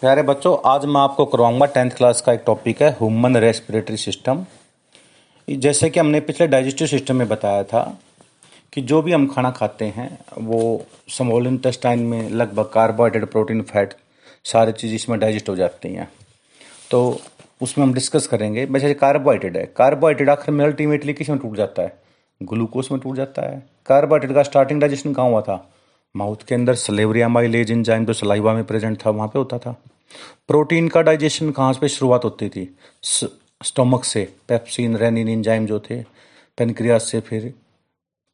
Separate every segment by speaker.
Speaker 1: प्यारे बच्चों, आज मैं आपको करवाऊँगा टेंथ क्लास का एक टॉपिक है ह्यूमन रेस्पिरेटरी सिस्टम जैसे कि हमने पिछले डाइजेस्टिव सिस्टम में बताया था कि जो भी हम खाना खाते हैं, वो स्मॉल इंटेस्टाइन में लगभग कार्बोहाइड्रेट प्रोटीन फैट सारी चीज़ इसमें डाइजेस्ट हो जाती हैं। तो उसमें हम डिस्कस करेंगे, वैसे कार्बोहाइड्रेट है। कार्बोहाइड्रेट आखिर में अल्टीमेटली किसमें टूट जाता है? ग्लूकोज में टूट जाता है। कार्बोहाइड्रेट का स्टार्टिंग डाइजेशन कहाँ हुआ था? माउथ के अंदर सलेवरिया माइलेज इंजाइम जो सलाइवा में प्रेजेंट था, वहाँ पे होता था। प्रोटीन का डाइजेशन कहाँ पे शुरुआत होती थी? स्टोमक से, पेप्सिन, रेनिन इंजाइम जो थे, पेनक्रियास से फिर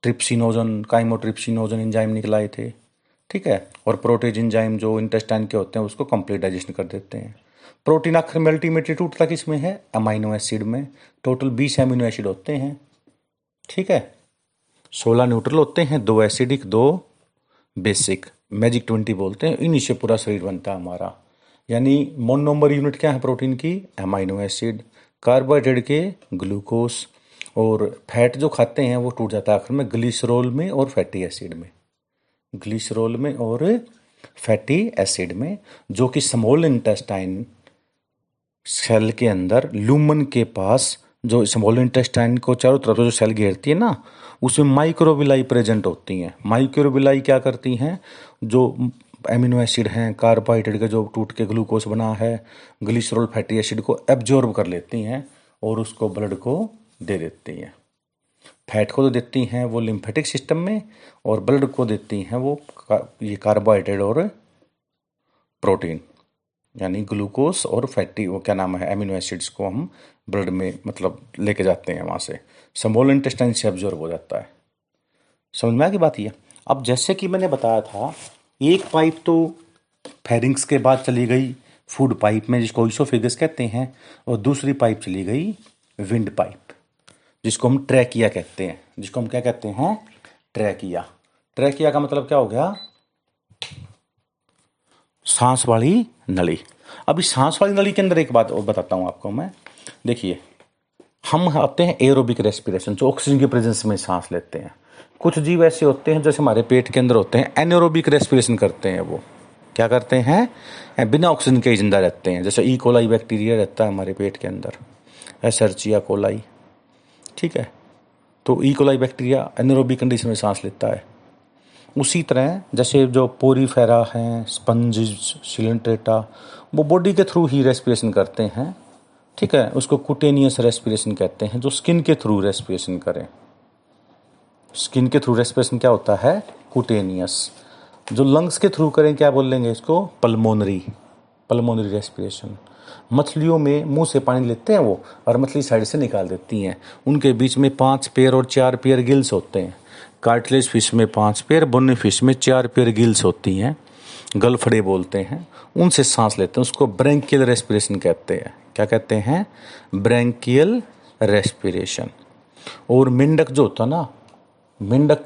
Speaker 1: ट्रिप्सिनोजन, काइमोट्रिप्सिनोजन इंजाइम निकलाए थे, ठीक है? और प्रोटेज इंजाइम जो इंटेस्टाइन के होते हैं, उसको कंप्लीट डाइजेशन कर देते हैं। प्रोटीन आखिर में अल्टीमेटली टूटता किसमें है? अमाइनो एसिड में। टोटल बीस अमीनो एसिड होते हैं, ठीक है? सोलह न्यूट्रल होते हैं, दो एसिडिक, दो बेसिक मैजिक ट्वेंटी बोलते हैं, इन्हीं से पूरा शरीर बनता है हमारा। यानी मोन नंबर यूनिट क्या है प्रोटीन की? एमाइनो एसिड कार्बोहाइड्रेट के ग्लूकोस और फैट जो खाते हैं वो टूट जाता है आखिर में ग्लिसरोल में और फैटी एसिड में। ग्लिसरोल में और फैटी एसिड में, जो कि स्मॉल इंटेस्टाइन सेल के अंदर लूमन के पास, जो स्मॉल इंटेस्टाइन को चारों तरफ़ जो सेल घेरती है ना उसमें माइक्रोविलाई प्रेजेंट होती हैं। माइक्रोविलाई क्या करती हैं? जो एमिनो एसिड हैं कार्बोहाइड्रेट का जो टूट के ग्लूकोज बना है ग्लिसरॉल फैटी एसिड को एब्जॉर्ब कर लेती हैं और उसको ब्लड को दे देती हैं। फैट को तो देती हैं वो लिम्फेटिक सिस्टम में और ब्लड को देती हैं वो ये कार्बोहाइड्रेट और प्रोटीन यानी ग्लूकोज और फैटी वो क्या नाम है एमिनो एसिड्स को हम ब्लड में मतलब लेके जाते हैं वहाँ से। स्मॉल इंटेस्टाइन से ऑब्ज़र्व हो जाता है। समझ में आ गई बात यह अब जैसे कि मैंने बताया था, एक पाइप तो फेरिंग्स के बाद चली गई, फ़ूड पाइप में जिसको इसोफिगस कहते हैं, और दूसरी पाइप चली गई विंड पाइप जिसको हम ट्रैकिया कहते हैं। जिसको हम क्या कहते हैं? ट्रैकिया ट्रैकिया का मतलब क्या हो गया? सांस वाली नली। अभी सांस वाली नली के अंदर एक बात और बताता हूँ आपको मैं। देखिए हम आते हैं एरोबिक रेस्पिरेशन जो ऑक्सीजन की प्रेजेंस में सांस लेते हैं। कुछ जीव ऐसे होते हैं, जैसे हमारे पेट के अंदर होते हैं एनोरोबिक रेस्पिरेशन करते हैं वो। क्या करते हैं? बिना ऑक्सीजन के ज़िंदा रहते हैं, जैसे ई कोलाई बैक्टीरिया रहता है हमारे पेट के अंदर। एसर्चिया कोलाई ठीक है? तो E coli bacteria anaerobic condition में सांस लेता है। उसी तरह, जैसे जो पोरीफेरा हैं स्पंज सिलेंट्रेटा वो बॉडी के थ्रू ही रेस्पिरेशन करते हैं। ठीक है, उसको कुटेनियस रेस्पिरेशन कहते हैं, जो स्किन के थ्रू रेस्पिरेशन करें। स्किन के थ्रू रेस्पिरेशन क्या होता है? कुटेनियस जो लंग्स के थ्रू करें, क्या बोल लेंगे इसको? पल्मोनरी पल्मोनरी रेस्पिरेशन मछलियों में मुँह से पानी लेते हैं वो, और मछली साइड से निकाल देती हैं। उनके बीच में पाँच पेयर और चार पेयर गिल्स होते हैं। कार्टलेज फ़िश में पाँच पेयर बोनी फ़िश में चार पेयर गिल्स होती हैं। गलफड़े बोलते हैं। उनसे सांस लेते हैं, उसको ब्रैंकियल रेस्पिरेशन कहते हैं। क्या कहते हैं? ब्रैंकियल रेस्पिरेशन और मेंढक जो होता है ना, मेंढक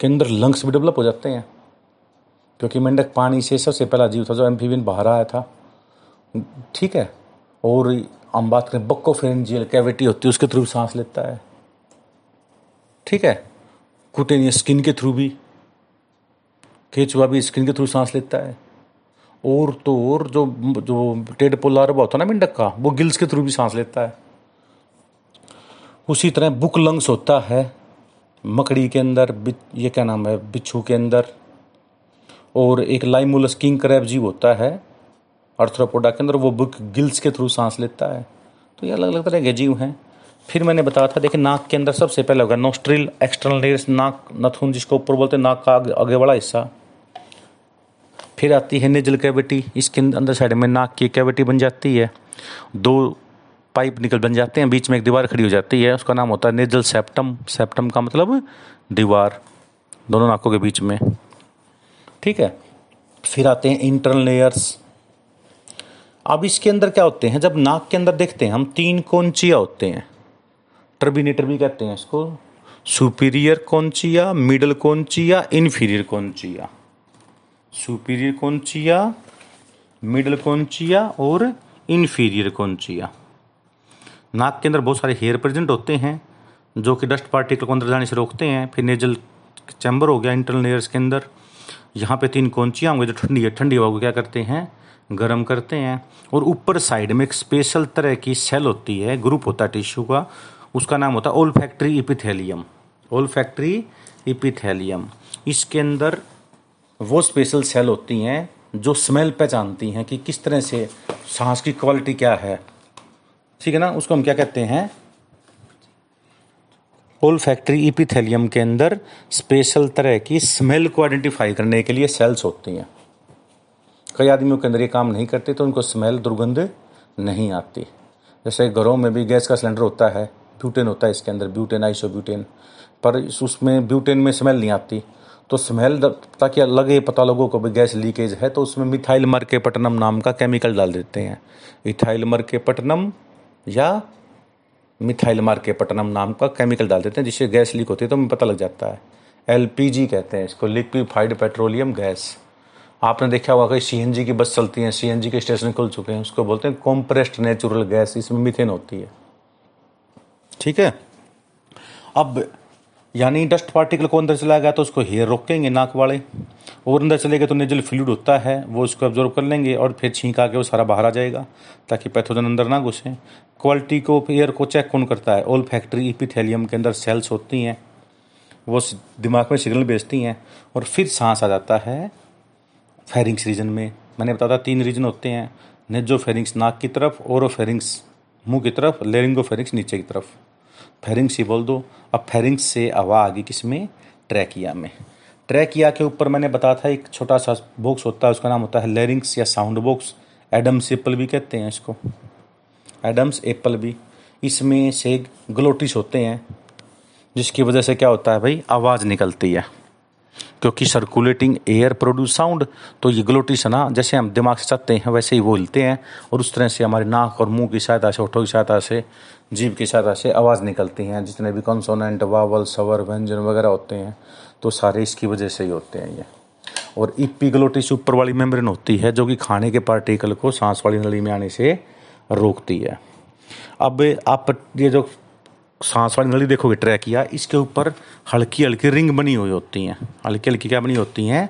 Speaker 1: के अंदर लंग्स भी डेवलप हो जाते हैं। क्योंकि मेंढक पानी से सबसे पहला जीव था जो एम्फीबियन बाहर आया था। ठीक है? और हम बात करें बक्को फेरेंजियल कैविटी होती है, उसके थ्रू सांस लेता है। ठीक है? कुटेनियस स्किन के थ्रू भी, केचुआ भी स्किन के थ्रू सांस लेता है। और तो और जो जो टेड पोलार होता है ना मिंडक का, वो गिल्स के थ्रू भी सांस लेता है। उसी तरह बुक लंग्स होता है, मकड़ी के अंदर ये क्या नाम है, बिच्छू के अंदर। और एक लाइमुलस किंग क्रैब जीव होता है, अर्थ्रोपोडा के अंदर, वो बुक गिल्स के थ्रू सांस लेता है। तो ये अलग अलग तरह के जीव हैं। फिर मैंने बताया था, देखिए, नाक के अंदर सबसे पहले होगा नोस्ट्रिल एक्सटर्नल नाक नथुन, जिसको ऊपर बोलते हैं, नाक का आगे वाला हिस्सा। फिर आती है नेजल कैविटी। इसके अंदर साइड में नाक की कैविटी बन जाती है। दो पाइप निकल बन जाते हैं, बीच में एक दीवार खड़ी हो जाती है, उसका नाम होता है नेजल सेप्टम। सेप्टम का मतलब दीवार, दोनों नाकों के बीच में। ठीक है? फिर आते हैं इंटरनल लेयर्स। अब इसके अंदर क्या होते हैं? जब नाक के अंदर देखते हैं, हम तीन कौनचिया होते हैं। टर्बिनेटर भी कहते हैं इसको। Superior conchae, middle conchae, inferior conchae. Superior conchae middle conchae और इन्फीरियर कौनचिया नाक के अंदर बहुत सारे हेयर प्रेजेंट होते हैं, जो कि डस्ट पार्टिकल को अंदर जाने से रोकते हैं। फिर नेजल चैम्बर हो गया इंटरनल लेयर्स के अंदर। यहाँ पे तीन कौंचियाँ होंगी जो ठंडी है, ठंडी हवा को क्या करते हैं? गर्म करते हैं। और ऊपर साइड में एक स्पेशल तरह की सेल होती है ग्रुप होता है टिश्यू का। उसका नाम होता है olfactory epithelium olfactory epithelium इसके अंदर वो स्पेशल सेल होती हैं जो स्मेल पहचानती हैं कि किस तरह से सांस की क्वालिटी क्या है। ठीक है ना? उसको हम क्या कहते हैं? ओल फैक्ट्री इपिथेलियम के अंदर स्पेशल तरह की स्मेल को आइडेंटिफाई करने के लिए सेल्स होती हैं। कई आदमियों के अंदर ये काम नहीं करते तो उनको स्मेल दुर्गंध नहीं आती। जैसे घरों में भी गैस का सिलेंडर होता है ब्यूटेन होता है इसके अंदर ब्यूटेन आइसो ब्यूटेन पर उसमें ब्यूटेन में स्मेल नहीं आती। तो स्मेल ताकि लगे पता लोगों को भी गैस लीकेज है तो उसमें मिथाइल मर के पटनम नाम का केमिकल डाल देते हैं। इथाइल मर के पटनम या मिथाइल मार के पटनम नाम का केमिकल डाल देते हैं, जिससे गैस लीक होती है तो हमें पता लग जाता है। एलपीजी कहते हैं इसको लिक्विफाइड पेट्रोलियम गैस आपने देखा होगा कि सीएनजी की बस चलती है सीएनजी के स्टेशन खुल चुके हैं, उसको बोलते हैं कॉम्प्रेस्ड नेचुरल गैस इसमें मिथेन होती है। ठीक है? अब यानी डस्ट पार्टिकल को अंदर चला गया तो उसको हेयर रोकेंगे नाक वाले। और अंदर चले गए तो नेजल फ्लूड होता है, वो उसको ऑब्जॉर्व कर लेंगे और फिर छींक आके वो सारा बाहर आ जाएगा, ताकि पैथोजन अंदर ना घुसें। क्वालिटी को एयर को चेक कौन करता है? ओल फैक्ट्री इपिथेलियम के अंदर सेल्स होती हैं, वो दिमाग में सिग्नल भेजती हैं, और फिर सांस आ जाता है फेरिंग्स रीजन में। मैंने बताया था तीन रीजन होते हैं नेजो फेरिंग्स नाक की तरफ़ ओरो फेरिंग्स मुँह की तरफ़ लेरिंगो फेरिंग्स नीचे की तरफ़। फेरिंग्स ही बोल दो। अब फेरिंग्स से हवा आ गई किसमें। ट्रैकिया में ट्रैकिया के ऊपर मैंने बताया था, एक छोटा सा बॉक्स होता है, उसका नाम होता है लेरिंग्स या साउंड बॉक्स एडम्स एप्पल भी कहते हैं इसको। एडम्स एप्पल भी। इसमें से ग्लोटिस होते हैं, जिसकी वजह से क्या होता है भाई? आवाज़ निकलती है। क्योंकि सर्कुलेटिंग एयर प्रोड्यूस साउंड तो ये ग्लोटिस है ना, जैसे हम दिमाग से चलते हैं, वैसे ही वो हिलते हैं, और उस तरह से हमारे नाक और मुँह की सहायता से, होठों की सहायता से जीव की सहायता से आवाज़ निकलती हैं। जितने भी कंसोनेंट वावल सवर व्यंजन वगैरह होते हैं तो सारे इसकी वजह से ही होते हैं ये। और इपीग्लोटिस ऊपर वाली मेम्ब्रेन होती है, जो कि खाने के पार्टिकल को सांस वाली नली में आने से रोकती है। अब आप ये जो सांस वाली नली देखोगे ट्रैकिया इसके ऊपर हल्की हल्की रिंग बनी हुई होती हैं। हल्की हल्की क्या बनी होती हैं?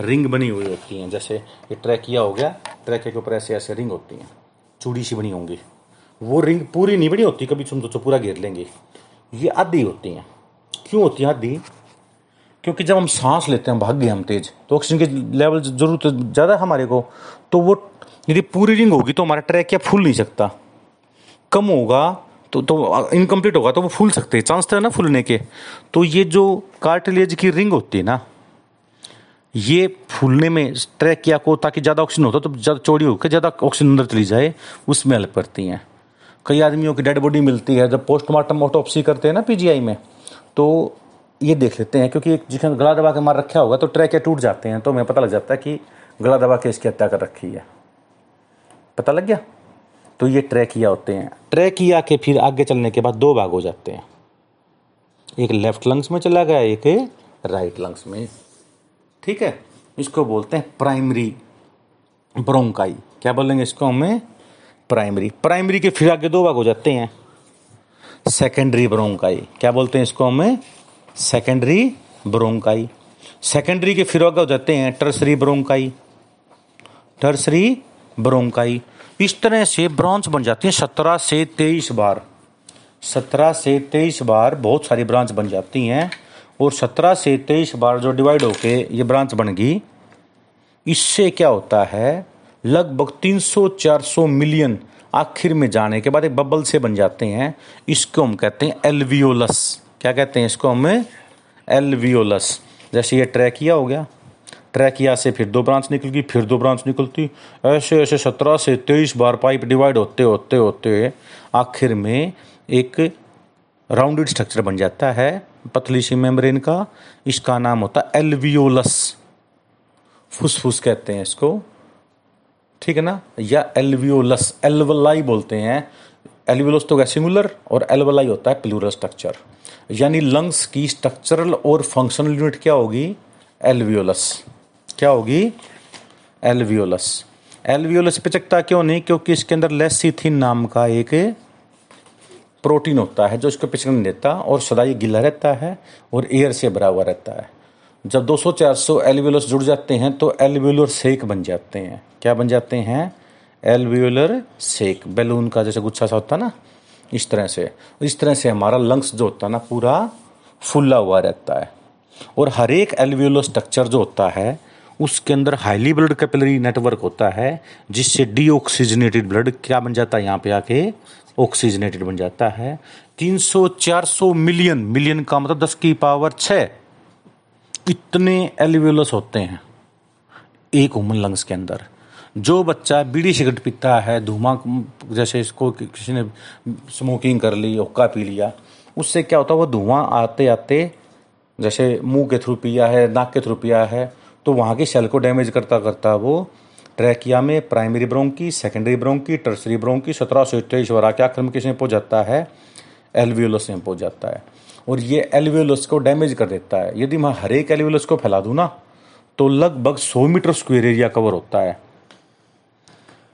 Speaker 1: रिंग बनी हुई होती हैं, जैसे ये ट्रैकिया हो गया ट्रैकिया के ऊपर ऐसे ऐसे रिंग होती हैं। चूड़ी सी बनी होंगी। वो रिंग पूरी नहीं बनी होती, कभी तुम तो पूरा घेर लेंगे। ये आधी होती हैं। क्यों होती हैं आधी? क्योंकि जब हम सांस लेते हैं भाग गए हम तेज तो ऑक्सीजन के लेवल ज़रूरत ज़्यादा हमारे को। तो वो यदि पूरी रिंग होगी तो हमारा ट्रैक क्या फूल नहीं सकता। कम होगा तो तो इनकम्प्लीट होगा तो वो फूल सकते हैं। चांस तो है ना फूलने के। तो ये जो कार्टिलेज की रिंग होती है ना, ये फूलने में ट्रैक किया को, ताकि ज़्यादा ऑक्सीजन होता तो ज़्यादा चौड़ी होकर ज़्यादा ऑक्सीजन अंदर चली जाए, उसमें हेल्प करती हैं। कई आदमियों की डेड बॉडी मिलती है, जब पोस्टमार्टम ऑटोपसी करते हैं ना पीजीआई में तो ये देख लेते हैं, क्योंकि एक जिसने गला दबा के मार रखा होगा तो ट्रैक टूट जाते हैं तो हमें पता लग जाता है कि गला दबा के इसकी हत्या कर रखी है। पता लग गया? तो ये ट्रैकिया होते हैं। ट्रैकिया के फिर आगे चलने के बाद दो भाग हो जाते हैं। एक लेफ़्ट लंग्स में चला गया, एक राइट लंग्स में। ठीक है? इसको बोलते हैं प्राइमरी ब्रोंकाई क्या बोलेंगे इसको हमें? प्राइमरी प्राइमरी के फिर आगे दो भाग हो जाते हैं। सेकेंडरी ब्रोंकाई क्या बोलते हैं इसको हमें? सेकेंडरी ब्रोंकाई सेकेंडरी के फिर आगे हो जाते हैं टर्सरी ब्रोंकाई टर्सरी ब्रोंकाई इस तरह से ब्रांच बन जाती है। सत्रह से तेईस बार। सत्रह से तेईस बार बहुत सारी ब्रांच बन जाती हैं और सत्रह से तेईस बार जो डिवाइड होके ये ब्रांच बन गई इससे क्या होता है? लगभग 300-400 मिलियन आखिर में जाने के बाद एक बबल से बन जाते हैं। इसको हम कहते हैं एलवियोलस क्या कहते हैं इसको हमें? एलवियोलस जैसे ये ट्रैकिया हो गया। ट्रैकिया से फिर दो ब्रांच निकल गई फिर दो ब्रांच निकलती। ऐसे ऐसे सत्रह से तेईस बार पाइप डिवाइड होते होते होते आखिर में एक राउंडेड स्ट्रक्चर बन जाता है पतली सी मेम्ब्रेन का। इसका नाम होता है एल्वियोलस फुसफुस कहते हैं इसको। ठीक है ना? या एल्वियोलस एलवलाई बोलते हैं। एल्वियोलस तो सिंगुलर और एलवलाई होता है प्लूरल स्ट्रक्चर। यानी लंग्स की स्ट्रक्चरल और फंक्शनल यूनिट क्या होगी? एल्वियोलस क्या होगी? एल्वियोलस एलवियोलस पिचकता क्यों नहीं? क्योंकि इसके अंदर लेसिथिन नाम का एक प्रोटीन होता है जो इसको पिचकने देता और सदा ये गिला रहता है और एयर से भरा हुआ रहता है। जब 200-400 एल्वियोलस जुड़ जाते हैं तो एल्वियोलर सेक बन जाते हैं। क्या बन जाते हैं? एल्वियोलर सेक बैलून का जैसे गुच्छा सा होता है ना, इस तरह से। इस तरह से हमारा लंग्स जो होता है ना, पूरा फुला हुआ रहता है। और हर एक एल्वियोलर स्ट्रक्चर जो होता है उसके अंदर हाईली ब्लड कैपिलरी नेटवर्क होता है, जिससे डीऑक्सीजनेटेड ब्लड क्या बन जाता है यहाँ पे आके? ऑक्सीजनेटेड बन जाता है। 300-400 मिलियन मिलियन का मतलब 10 की पावर 6 इतने एलिवेलस होते हैं एक ह्यूमन लंग्स के अंदर। जो बच्चा बीड़ी सिगरेट पीता है, धुआँ जैसे इसको किसी ने स्मोकिंग कर ली, हुक्का पी लिया, उससे क्या होता है? वो धुआँ आते आते जैसे मुँह के थ्रू पिया है, नाक के थ्रू पिया है तो वहाँ की सेल को डैमेज करता करता वो ट्रैकिया में primary bronchi secondary bronchi tertiary bronchi सत्रह सौ इक्कीस और आख्या क्रम किसमें पहुँच जाता है एल्वियोलस में पहुँच जाता है। और ये एल्वियोलस को डैमेज कर देता है। यदि मैं हर एक एल्वियोलस को फैला दूँ ना तो लगभग सौ मीटर स्क्वेयर एरिया कवर होता है।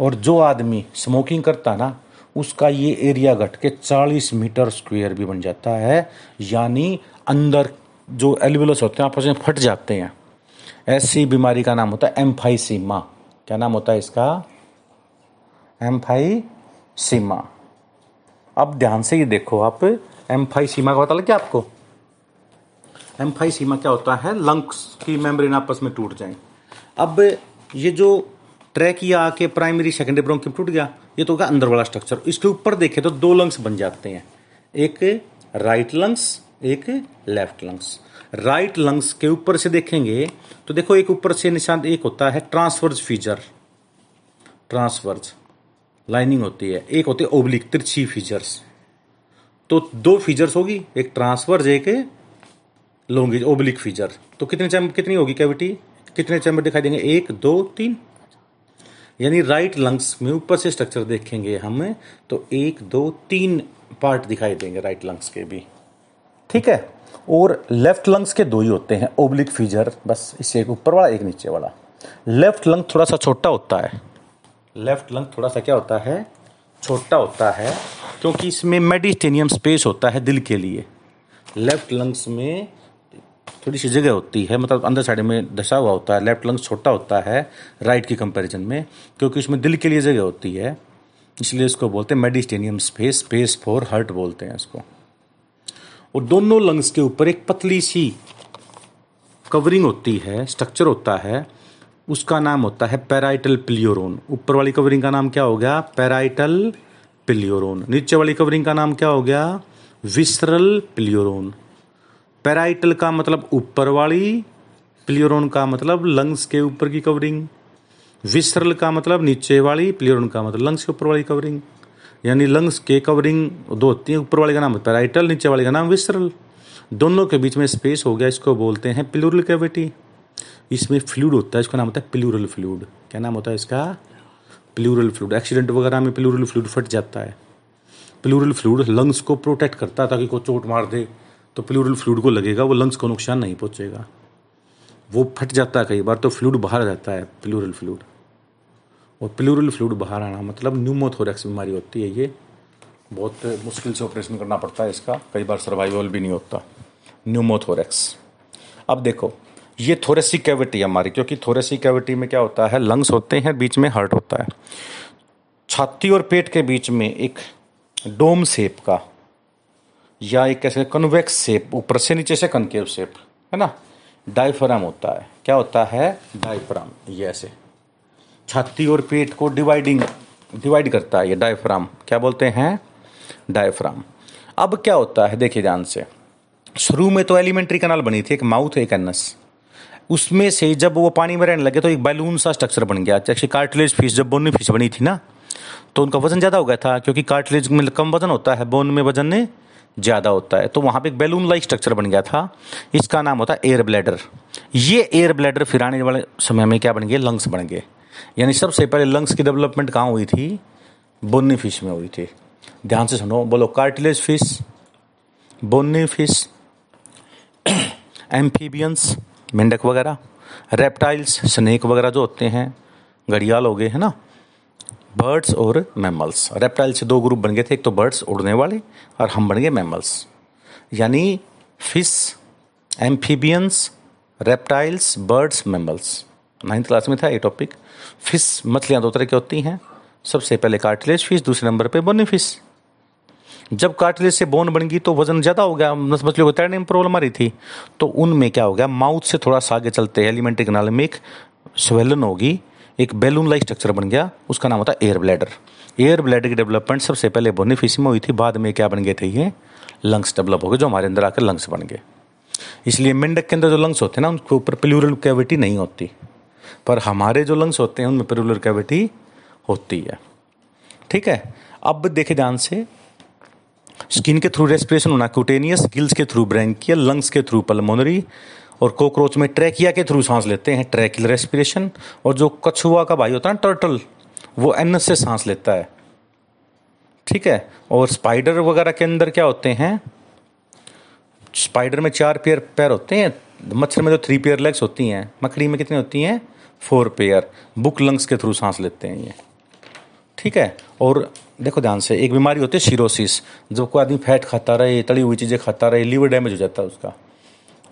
Speaker 1: और जो आदमी स्मोकिंग करता ना, उसका ये एरिया घट के 40 मीटर स्क्वेयर भी बन जाता है। यानी अंदर जो एल्वियोलस होते हैं, आपस में फट जाते हैं। ऐसी बीमारी का नाम होता है एम्फाइसीमा। क्या नाम होता है इसका? एम्फाइसीमा। अब ध्यान से ये देखो आप, एम्फाइसीमा का पता लग गया आपको? एम्फाइसीमा क्या होता है? लंग्स की मेम्ब्रेन आपस में टूट जाए। अब ये जो ट्रैकिया आके प्राइमरी, सेकेंडरी ब्रोंकियम टूट गया, ये तो होगा अंदर वाला स्ट्रक्चर इसके ऊपर देखे तो दो लंग्स बन जाते हैं। एक राइट लंग्स एक लेफ़्ट लंग्स राइट लंग्स के ऊपर से देखेंगे तो देखो एक ऊपर से निशान एक होता है ट्रांसवर्ज फीचर ट्रांसवर्ज, लाइनिंग होती है। एक होती है ओब्लिक तिरछी फीचर्स तो दो फीचर्स होगी, एक ट्रांसवर्ज, एक लोंगी ओब्लिक फीचर तो कितने चैम्बर कितनी होगी कैविटी? कितने चैम्बर दिखाई देंगे? एक, दो, तीन। यानी राइट लंग्स में ऊपर से स्ट्रक्चर देखेंगे हम तो एक, दो, तीन पार्ट दिखाई देंगे राइट लंग्स के भी। ठीक है? और लेफ़्ट लंग्स के दो ही होते हैं ओब्लिक फीजर बस इससे एक ऊपर वाला, एक नीचे वाला। लेफ़्ट लंग थोड़ा सा छोटा होता है। लेफ़्ट लंग थोड़ा सा क्या होता है? छोटा होता है, क्योंकि इसमें मेडिटेनियम स्पेस होता है दिल के लिए। लेफ़्ट लंग्स में थोड़ी सी जगह होती है मतलब अंदर साइड में दशा हुआ होता है। लेफ़्ट लंग्स छोटा होता है राइट की कंपैरिजन में, क्योंकि उसमें दिल के लिए जगह होती है। इसलिए इसको बोलते हैं mediastinum space space for heart बोलते हैं इसको। और दोनों लंग्स के ऊपर एक पतली सी कवरिंग होती है स्ट्रक्चर होता है, उसका नाम होता है पैराइटल प्लियोरोन ऊपर वाली कवरिंग का नाम क्या हो गया? पैराइटल प्लियोरोन नीचे वाली कवरिंग का नाम क्या हो गया? विसरल प्लियोरोन पैराइटल का मतलब ऊपर वाली प्लियोरोन का मतलब लंग्स के ऊपर की कवरिंग विसरल का मतलब नीचे वाली प्लियोरोन का मतलब लंग्स के ऊपर वाली कवरिंग यानी लंग्स के कवरिंग दो होती है, ऊपर वाले का नाम पैराइटल नीचे वाले का नाम विसरल। दोनों के बीच में स्पेस हो गया, इसको बोलते हैं प्लूरल कैविटी। इसमें फ्लूड होता है, इसका नाम होता है प्लूरल फ्लूड। क्या नाम होता है इसका? Pleural fluid. एक्सीडेंट वगैरह में प्लूरल फ्लूड फट जाता है। प्लूरल फ्लूड लंग्स को प्रोटेक्ट करता है, ताकि कोई चोट मार दे तो प्लूरल फ्लूड को लगेगा, वो लंग्स को नुकसान नहीं पहुंचेगा। वो फट जाता है कई बार तो फ्लूड बाहर जाता है, प्लूरल फ्लूड। और प्लूरल फ्लूड बाहर आना मतलब न्यूमोथोरेक्स बीमारी होती है ये। बहुत मुश्किल से ऑपरेशन करना पड़ता है इसका। कई बार सर्वाइवल भी नहीं होता। न्यूमोथोरेक्स अब देखो, ये थोरेसिक कैविटी हमारी, क्योंकि थोरेसिक कैविटी में क्या होता है लंग्स होते हैं, बीच में हार्ट होता है। छाती और पेट के बीच में एक डोम शेप का, या एक कैसे कन्वेक्स शेप ऊपर से नीचे से कनकेव शेप है ना? डायफ्राम होता है। क्या होता है? डायफ्राम ये ऐसे। छाती और पेट को डिवाइडिंग, डिवाइड करता है ये डायफ्राम क्या बोलते हैं? डायफ्राम अब क्या होता है? देखिए ध्यान से। शुरू में तो एलिमेंट्री कनाल बनी थी, एक माउथ एक एनस उसमें से जब वो पानी में रहने लगे तो एक बैलून सा स्ट्रक्चर बन गया। जैसे कार्टिलेज फ़िश, जब बोन में फ़िश बनी थी ना तो उनका वज़न ज़्यादा हो गया था, क्योंकि कार्टिलेज में कम वज़न होता है बोन में वज़न ने ज़्यादा होता है। तो वहाँ पे एक बैलून लाइक स्ट्रक्चर बन गया था। इसका नाम होता है एयर ब्लैडर ये एयर ब्लैडर फिर आने वाले समय में क्या बन गए? लंग्स बन गए। यानी सबसे पहले लंग्स की डेवलपमेंट कहाँ हुई थी? बोनी फ़िश में हुई थी। ध्यान से सुनो, बोलो cartilage fish bony fish amphibians मेंढक वगैरह रेप्टाइल्स स्नेक वगैरह जो होते हैं, घड़ियाल हो गए, है ना? बर्ड्स और मैमल्स रेप्टाइल से दो ग्रुप बन गए थे, एक तो बर्ड्स उड़ने वाले और हम बन गए मैमल्स यानी fish amphibians reptiles birds mammals ninth class में था ये टॉपिक फ़िश मछलियाँ दो तरह की होती हैं. सबसे पहले कार्टिलेज फ़िश दूसरे नंबर पे बोनी फ़िश जब कार्टिलेज से बोन बन गई तो वज़न ज़्यादा हो गया मछलियों को तैरने में प्रॉब्लम आ रही थी. तो उनमें क्या हो गया? माउथ से थोड़ा सा आगे चलते एलिमेंट्री कनाल में एक स्वेलन होगी. एक बैलून लाइक स्ट्रक्चर बन गया, उसका नाम होता है एयर ब्लैडर एयर ब्लैडर की डेवलपमेंट सबसे पहले बोनी फ़िश में हुई थी, बाद में क्या बन गए थे ये? लंग्स डेवलप हो गए, जो हमारे अंदर आकर लंग्स बन गए. इसलिए मेंढक के अंदर जो लंग्स होते हैं ना, उनके ऊपर प्लूरल कैविटी नहीं होती. पर हमारे जो लंग्स होते हैं, उनमें प्लूरल कैविटी होती है। ठीक है? अब देखे ध्यान से। स्किन के थ्रू रेस्पिरेशन होना क्यूटेनियस गिल्स के थ्रू ब्रैंकियल लंग्स के थ्रू पल्मोनरी और कोक्रोच में ट्रैकिया के थ्रू सांस लेते हैं ट्रैकिल रेस्पिरेशन और जो कछुआ का भाई होता है टर्टल वो एन से सांस लेता है। ठीक है? और स्पाइडर वगैरह के अंदर क्या होते हैं? स्पाइडर में चार पेयर पैर होते हैं। मच्छर में तो थ्री पेयर लेग्स होती हैं, मकड़ी में कितनी होती हैं? फोर पेयर, बुक लंग्स के थ्रू सांस लेते हैं ये। ठीक है? और देखो ध्यान से, एक बीमारी होती है सीरोसिस जब कोई आदमी फैट खाता रहे, तली हुई चीज़ें खाता रहे लीवर डैमेज हो जाता है उसका।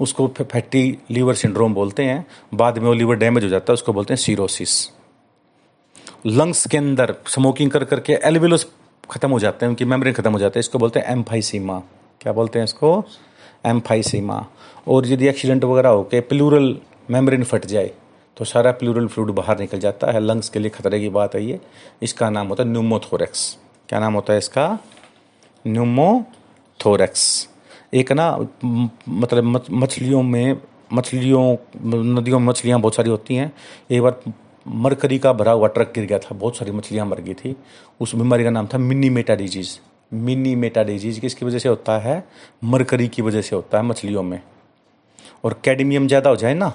Speaker 1: उसको फैटी लीवर सिंड्रोम बोलते हैं, बाद में वो लीवर डैमेज हो जाता है, उसको बोलते हैं सीरोसिस लंग्स के अंदर स्मोकिंग कर, करके एलविलोस खत्म हो जाते हैं, उनकी मेमोरी खत्म हो जाती है, इसको बोलते हैं एम्फाइसीमा क्या बोलते हैं इसको? एम्फाइसीमा और यदि एक्सीडेंट वगैरह हो, के प्लूरल मेम्ब्रेन फट जाए तो सारा प्लूरल फ्लूड बाहर निकल जाता है। लंग्स के लिए खतरे की बात है ये इसका नाम होता है न्यूमोथोरेक्स क्या नाम होता है इसका? न्यूमोथोरेक्स एक ना मतलब मछलियों में, मछलियों, नदियों में मछलियाँ बहुत सारी होती हैं। एक बार मरकरी का भरा हुआ ट्रक गिर गया था। बहुत सारी मछलियाँ मर गई थी। उस बीमारी का नाम था Minamata disease Minamata disease किसकी वजह से होता है? मरकरी की वजह से होता है मछलियों में। और कैडमियम ज़्यादा हो जाए ना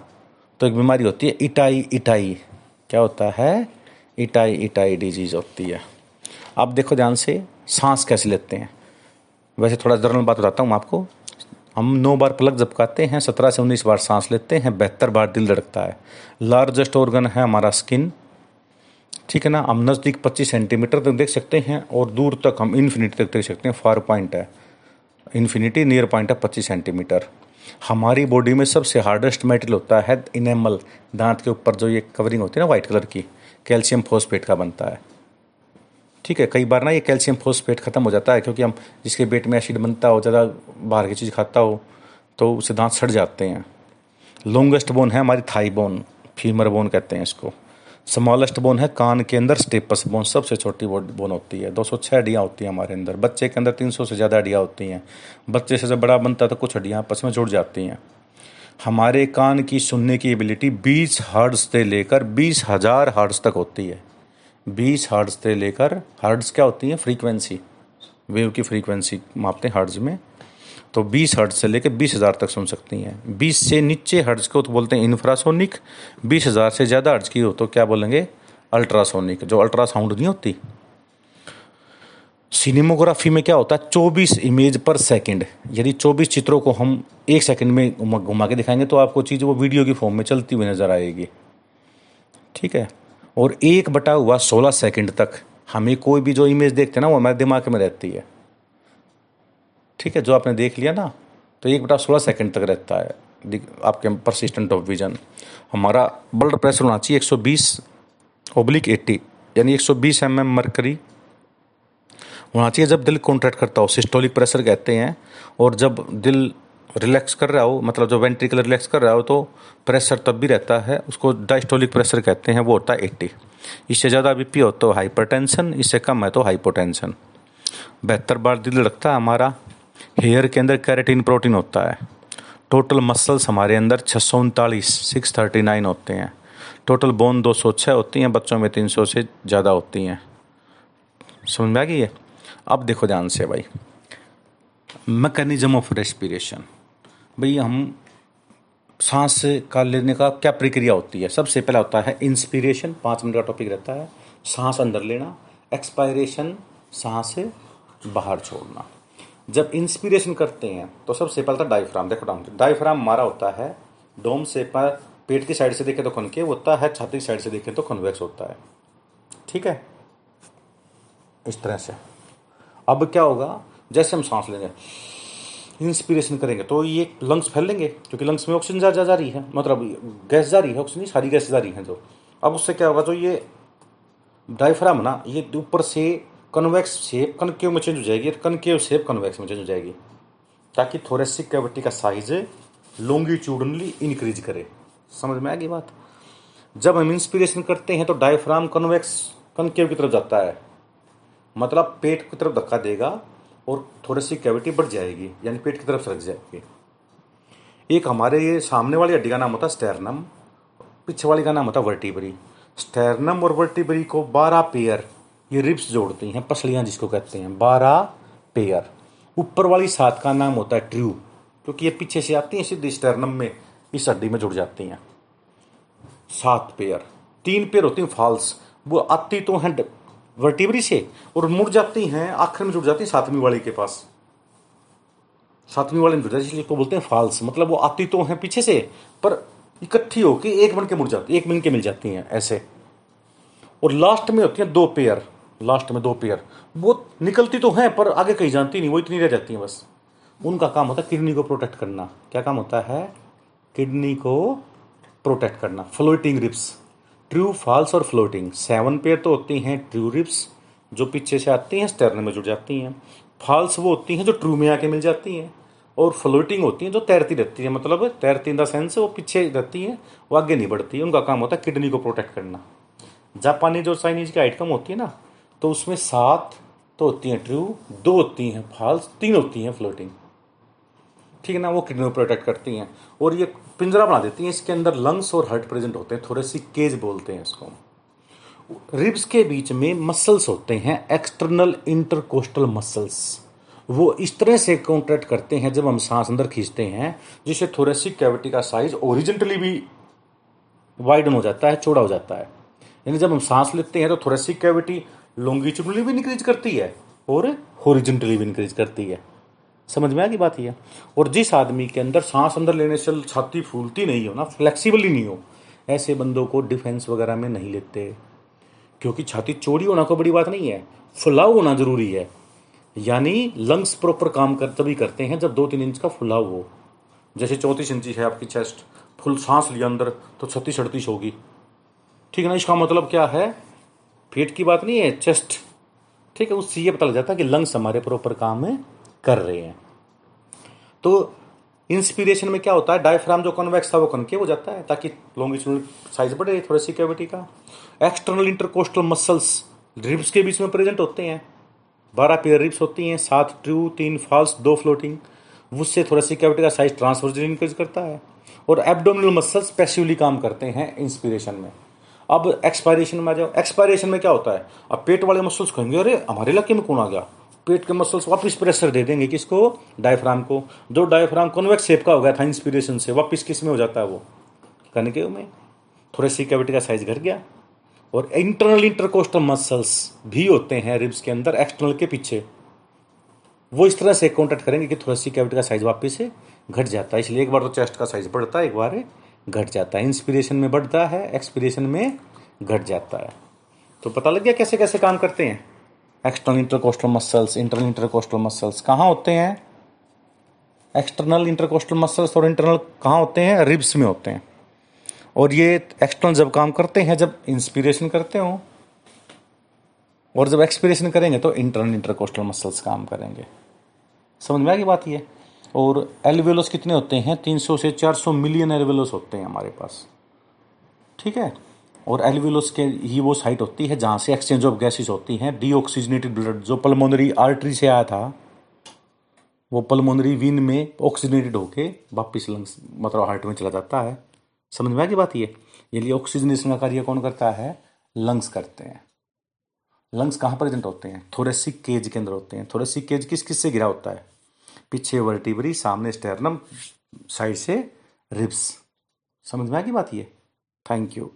Speaker 1: तो एक बीमारी होती है, इटाई इटाई। क्या होता है? इटाई इटाई डिज़ीज़ होती है। आप देखो ध्यान से, सांस कैसे लेते हैं। वैसे थोड़ा जनरल बात बताता हूँ आपको। हम नौ बार प्लग झपकाते हैं, सत्रह से उन्नीस बार सांस लेते हैं बहत्तर बार दिल धड़कता है। लार्जेस्ट ऑर्गन है हमारा स्किन ठीक है ना? हम नज़दीक पच्चीस सेंटीमीटर तक देख सकते हैं और दूर तक हम इन्फिनिटी तक देख सकते हैं। फार पॉइंट है। इन्फिनिटी नियर पॉइंट है, पच्चीस सेंटीमीटर हमारी बॉडी में सबसे हार्डेस्ट मेटल होता है इनेमल दांत के ऊपर जो ये कवरिंग होती है ना वाइट कलर की कैल्शियम फॉस्फेट का बनता है। ठीक है, कई बार ना ये कैल्शियम फॉस्फेट खत्म हो जाता है क्योंकि हम जिसके पेट में एसिड बनता हो, ज़्यादा बाहर की चीज़ खाता हो तो उससे दांत सड़ जाते हैं। लॉन्गेस्ट बोन है हमारी थाई बोन फीमर बोन कहते हैं इसको। स्मॉलेस्ट बोन है, कान के अंदर स्टेपस बोन, सबसे छोटी बोन होती है। 206 हड्डियाँ होती हैं हमारे अंदर। बच्चे के अंदर 300 से ज़्यादा हड्डियाँ होती हैं। बच्चे से जब बड़ा बनता है तो कुछ हड्डियाँ आपस में जुड़ जाती हैं। हमारे कान की सुनने की एबिलिटी 20 हर्ड्स से लेकर बीस हज़ार हर्ड्स तक होती है। 20 हर्ड्स से लेकर हर्ड्स क्या होती है? फ्रीक्वेंसी। वेव की फ्रीक्वेंसी मापते हैं हर्ड्स में। तो 20 हर्ट्ज से लेकर बीस हज़ार तक सुन सकती हैं। 20 से नीचे हर्ट्ज को तो बोलते हैं इन्फ्रासोनिक बीस हज़ार से ज़्यादा हर्ट्ज की हो तो क्या बोलेंगे? अल्ट्रासोनिक जो अल्ट्रासाउंड नहीं होती। सिनेमोग्राफी में क्या होता है? चौबीस इमेज पर सेकंड यदि चौबीस चित्रों को हम एक सेकंड में घुमा के दिखाएँगे तो आपको चीज़ वो वीडियो की फॉर्म में चलती हुई नज़र आएगी। ठीक है? और एक बटा हुआ सोलह सेकंड तक। हमें कोई भी जो इमेज देखते हैं ना, वो हमारे दिमाग में रहती है। ठीक है, जो आपने देख लिया ना तो एक बटा सोलह सेकेंड तक रहता है आपके परसिस्टेंट ऑफ़ विजन हमारा ब्लड प्रेशर होना चाहिए 120 ओब्लिक 80 यानी 120 एम एम मरकरी होना चाहिए जब दिल कॉन्ट्रैक्ट करता हो सिस्टोलिक प्रेशर कहते हैं, और जब दिल रिलैक्स कर रहा हो मतलब जो वेंट्रिकल रिलैक्स कर रहा हो तो प्रेशर तब भी रहता है, उसको डायस्टोलिक प्रेशर कहते हैं, वो होता है एट्टी इससे ज़्यादा बीपी हो तो हाइपरटेंशन इससे कम है तो हाइपोटेंशन बेहतर बार दिल रखता है हमारा हेयर के अंदर कैरेटीन प्रोटीन होता है। टोटल मसल्स हमारे अंदर छः सौ उनतालीस सिक्स थर्टी नाइन होते हैं। टोटल बोन दो सौ छः होती हैं, बच्चों में तीन सौ से ज़्यादा होती हैं। समझ में आ गई है अब देखो ध्यान से भाई। मैकेनिज्म ऑफ़ रेस्पिरेशन भाई हम सांस का लेने का क्या प्रक्रिया होती है? सबसे पहला होता है इंस्पिरेशन पाँच मिनट का टॉपिक रहता है। सांस अंदर लेना एक्सपायरेशन सांस बाहर छोड़ना। जब इंस्पिरेशन करते हैं तो सबसे पहले तो डाइफ्राम देखो डाउन डाइफ्राम हमारा होता है डोम से पर पेट की साइड से देखें तो कनकेव होता है छाती की साइड से देखें तो कन्वेक्स होता है। ठीक है? इस तरह से। अब क्या होगा? जैसे हम सांस लेंगे इंस्पिरेशन करेंगे तो ये लंग्स फैलेंगे, क्योंकि लंग्स में ऑक्सीजन जा जा रही है। मतलब गैस जा रही है ऑक्सीजन सारी गैस जा रही है जो। अब उससे क्या होगा? जो ये डायफ्राम ना, ये ऊपर से कन्वेक्स शेप कनकेव में चेंज हो जाएगी और कनकेव शेप कन्वेक्स में चेंज हो जाएगी ताकि थोरेसिक कैविटी का साइज़ लॉन्गिट्यूडनली इंक्रीज करे। समझ में आ गई बात? जब हम इंस्पिरेशन करते हैं तो डायफ्राम कन्वेक्स कनकेव की तरफ़ जाता है। मतलब पेट की तरफ़ धक्का देगा और थोड़ी सी कैविटी बढ़ जाएगी, यानी पेट की तरफ़ सरक जाएगी। एक हमारे ये सामने वाली हड्डी का नाम होता है स्टेरनम पीछे वाली का नाम होता है वर्टिबरी स्टेरनम और वर्टिबरी को बारह पेयर ये रिब्स जोड़ती हैं, पसलियाँ जिसको कहते हैं बारह पेयर। ऊपर वाली सात का नाम होता है ट्रू, क्योंकि ये पीछे से आती हैं, सीधी स्टेरनम में इस हड्डी में जुड़ जाती हैं। सात पेयर। तीन पेयर होती हैं फॉल्स वो आती तो हैं वर्टिबरी से, और मुड़ जाती हैं, आखिर में जुड़ जाती है सातवीं वाली के पास। सातवीं वाले में जुड़ जाती है, इसलिए बोलते हैं फॉल्स मतलब वो आती तो हैं पीछे से, पर इकट्ठी होकर एक बन के मुड़ जाती, एक बन के मिल जाती हैं, ऐसे। और लास्ट में होती हैं दो पेयर। लास्ट में दो पेयर। वो निकलती तो हैं, पर आगे कहीं जानती नहीं, वो इतनी रह जाती हैं बस। उनका काम होता है किडनी को प्रोटेक्ट करना। क्या काम होता है? किडनी को प्रोटेक्ट करना। फ्लोटिंग रिप्स ट्रू, फॉल्स और फ्लोटिंग। सेवन पेयर तो होती हैं ट्रू रिप्स जो पीछे से आती हैं, स्टेरन में जुड़ जाती हैं। फॉल्स वो होती हैं जो ट्रू में आके मिल जाती हैं। और फ्लोटिंग होती हैं जो तैरती रहती है। मतलब तैरती इन द सेंस वो पीछे रहती हैं, वो आगे नहीं बढ़ती। उनका काम होता है किडनी को प्रोटेक्ट करना। जापानीज और चाइनीज़ की आइटम होती है ना। तो उसमें सात तो होती हैं ट्रू दो होती हैं फॉल्स तीन होती हैं फ्लोटिंग ठीक है ना, वो किडनी को प्रोटेक्ट करती हैं। और ये पिंजरा बना देती हैं, इसके अंदर लंग्स और हार्ट प्रेजेंट होते हैं, थोड़े सी केज बोलते हैं इसको। रिब्स के बीच में मसल्स होते हैं एक्सटर्नल इंटरकोस्टल मसल्स वो इस तरह से कॉन्ट्रैक्ट करते हैं जब हम सांस अंदर खींचते हैं, जिससे थोरेसिक कैविटी का साइज़ ओरिजेंटली भी वाइडन हो जाता है, चौड़ा हो जाता है। यानी जब हम सांस लेते हैं तो थोरेसिक कैविटी लॉन्गिट्यूडली भी इंक्रीज करती है और होरिजेंटली भी इंक्रीज करती है। समझ में आ गई बात यह? और जिस आदमी के अंदर सांस अंदर लेने से छाती फूलती नहीं हो ना फ्लेक्सिबल ही नहीं हो, ऐसे बंदों को डिफेंस वगैरह में नहीं लेते। क्योंकि छाती चौड़ी होना कोई बड़ी बात नहीं है, फुलाव होना ज़रूरी है। यानी लंग्स प्रॉपर काम कर, तभी करते हैं जब दो तीन इंच का फुलाव हो। जैसे चौंतीस इंची है आपकी चेस्ट फुल सांस लिया अंदर तो छत्तीस अड़तीस होगी। ठीक है ना, इसका मतलब क्या है? पेट की बात नहीं है चेस्ट ठीक है, उससे ये पता लग जाता है कि लंग्स हमारे प्रॉपर काम है, कर रहे हैं। तो इंस्पिरेशन में क्या होता है? डायफ्राम जो कन्वेक्स था, वो कनके हो जाता है, ताकि लॉन्गिट्यूडल साइज़ बढ़े, थोड़ी सी कैविटी का। एक्सटर्नल इंटरकोस्टल मसल्स रिब्स के बीच में प्रेजेंट होते हैं। बारह पेयर रिब्स होती हैं, सात ट्रू तीन फॉल्स दो फ्लोटिंग उससे थोड़ा सी कैविटी का साइज़ ट्रांसफ़र इंक्रीज करता है। और एब्डोमिनल मसल्स पैसिवली काम करते हैं इंस्पिरेशन में। अब एक्सपायरेशन में आ जाओ। एक्सपायरेशन में क्या होता है? अब पेट वाले मसल्स कहेंगे अरे, हमारे इलाके में कौन आ गया? पेट के मसल्स वापस प्रेशर दे देंगे किसको? डायफ्राम को। जो डायफ्राम कन्वेक्स शेप का हो गया था इंस्पिरेशन से, वापस किसमें हो जाता है वो? कनके में। थोड़े सी कैविटी का साइज़ घट गया। और इंटरनल इंटरकोस्टल मसल्स भी होते हैं रिब्स के अंदर एक्सटर्नल के पीछे। वो इस तरह से कॉन्टेक्ट करेंगे कि थोड़ा सी कैविटी का साइज़ वापस घट जाता है। इसलिए एक बार तो चेस्ट का साइज़ बढ़ता है, एक बार घट जाता है। इंस्पिरेशन में बढ़ता है एक्सपिरेशन में घट जाता है। तो पता लग गया कैसे कैसे काम करते हैं? External intercostal muscles internal intercostal muscles कहाँ होते हैं? एक्सटर्नल इंटरकोस्टल मसल्स और इंटरनल कहाँ होते हैं? रिब्स में होते हैं। और ये एक्सटर्नल जब काम करते हैं, जब इंस्पिरेशन करते हो, और जब एक्सपिरेशन करेंगे तो इंटरनल इंटरकोस्टल मसल्स काम करेंगे। समझ में आ गई बात ये? और एलवेलोस कितने होते हैं? 300 से 400 मिलियन एलवेलोस होते हैं हमारे पास। ठीक है? और एलविलोस के ही वो साइट होती है जहाँ से एक्सचेंज ऑफ़ गैसेस होती हैं। डीऑक्सीजनेटेड ब्लड जो पल्मोनरी आर्टरी से आया था, वो पल्मोनरी विन में ऑक्सीजनेटेड होके वापिस लंग्स मतलब हार्ट में चला जाता है। समझ में आ गई बात ये? ये लिए ऑक्सीजनेशन का कार्य कौन करता है? लंग्स करते हैं। लंग्स कहाँ प्रेजेंट होते हैं? थोरेसिक केज के अंदर होते हैं। थोरेसिक केज किस किस से गिरा होता है? पीछे वर्टिबरी, सामने स्टेरनम साइड से रिब्स समझ में आ गई बात ये? Thank you